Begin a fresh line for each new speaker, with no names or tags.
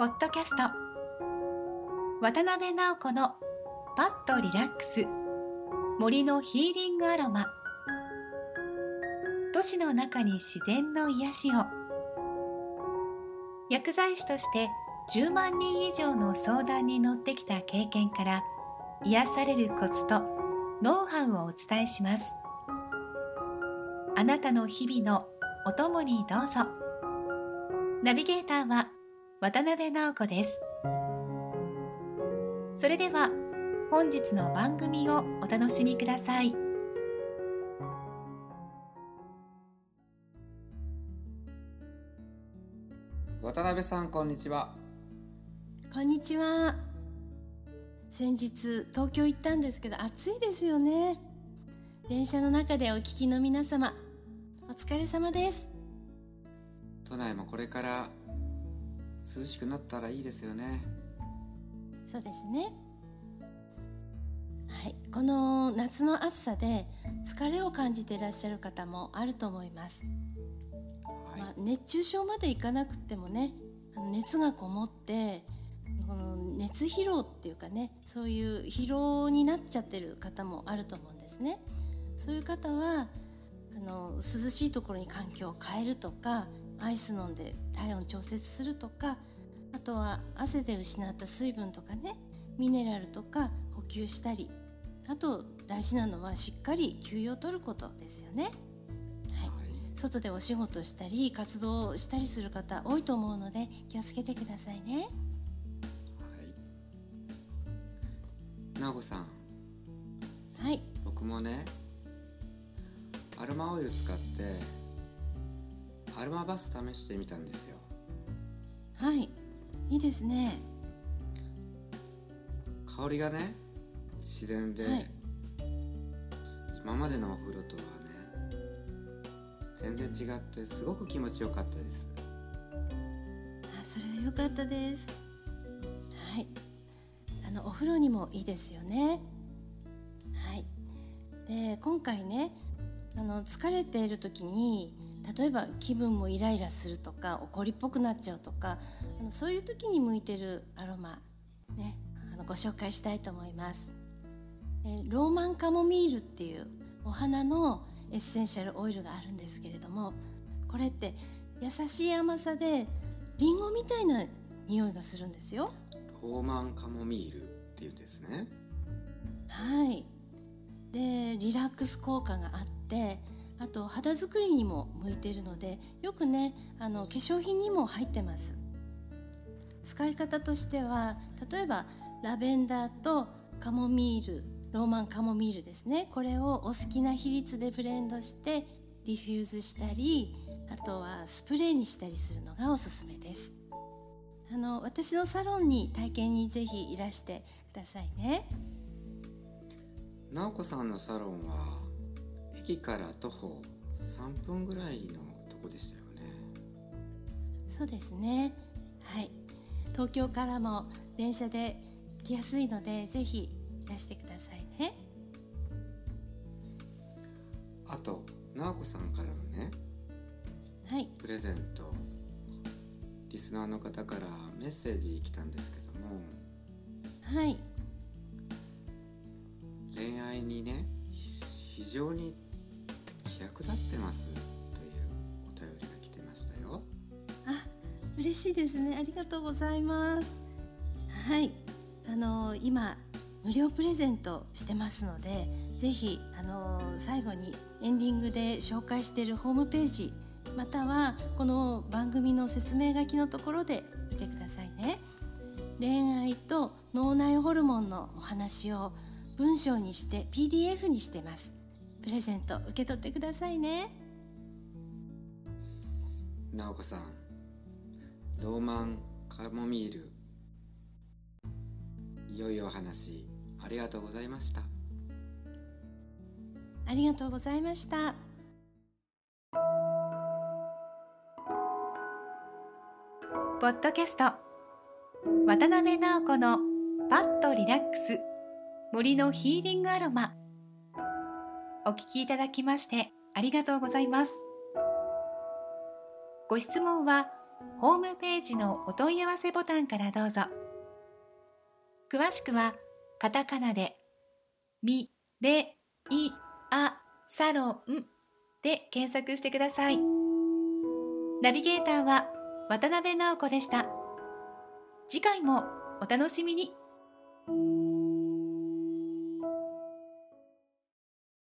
ポッドキャスト。渡辺直子のパッとリラックス。森のヒーリングアロマ。都市の中に自然の癒しを。薬剤師として10万人以上の相談に乗ってきた経験から癒されるコツとノウハウをお伝えします。あなたの日々のお供にどうぞ。ナビゲーターは渡辺直子です。それでは本日の番組をお楽しみください。
渡辺さんこんにちは。
こんにちは。先日東京行ったんですけど暑いですよね。電車の中でお聞きの皆様お疲れ様です。
都内もこれから涼しくなったらいいですよね。
そうですね。はい。この夏の暑さで疲れを感じていらっしゃる方もあると思います、
はい、
まあ、熱中症までいかなくてもね熱がこもってこの熱疲労っていうかねそういう疲労になっちゃってる方もあると思うんですね。そういう方はあの涼しいところに環境を変えるとかアイス飲んで体温調節するとかあとは汗で失った水分とかねミネラルとか補給したりあと大事なのはしっかり休養を取ることですよね、はい、外でお仕事したり活動したりする方多いと思うので気をつけてくださいね。
はい。直子さん。
はい。
僕もねアロマオイル使ってアロマバス試してみたんですよ。
はい。いいですね。
香りがね自然で、
はい。
今までのお風呂とはね全然違ってすごく気持ちよかったです。
あそれは良かったです。はい。あのお風呂にもいいですよね。はい。で今回ねあの疲れている時に例えば気分もイライラするとか怒りっぽくなっちゃうとかあのそういう時に向いてるアロマねあのご紹介したいと思います。えローマンカモミールっていうお花のエッセンシャルオイルがあるんですけれどもこれって優しい甘さでリンゴみたいな匂いがするんですよ。
ローマンカモミールっていうんですね。
はい。でリラックス効果があってあと肌作りにも向いているのでよくねあの化粧品にも入ってます。使い方としては例えばラベンダーとカモミールローマンカモミールですね。これをお好きな比率でブレンドしてディフューズしたりあとはスプレーにしたりするのがおすすめです。あの私のサロンに体験にぜひいらしてくださいね。
直子さんのサロンは駅から徒歩3分ぐらいのとこでしたよね。
そうですね。はい。東京からも電車で来やすいのでぜひいらしてくださいね。
あと直子さんからのね
はい。
プレゼントリスナーの方からメッセージ来たんですけども
はい。
恋愛にね非常に役立ってますというお便りが来てましたよ。
あ嬉しいですね。ありがとうございます。はい。あの今無料プレゼントしてますのでぜひあの最後にエンディングで紹介しているホームページまたはこの番組の説明書きのところで見てくださいね。恋愛と脳内ホルモンのお話を文章にして PDF にしてます。プレゼント受け取ってくださいね。
直子さんローマンカモミール。いよいよお話ありがとうございました。
ありがとうございました。
ポッドキャスト。渡辺直子のパッとリラックス。森のヒーリングアロマお聞きいただきましてありがとうございますご質問はホームページのお問い合わせボタンからどうぞ。詳しくはカタカナでミレイアサロンで検索してください。ナビゲーターは渡辺直子でした。次回もお楽しみに。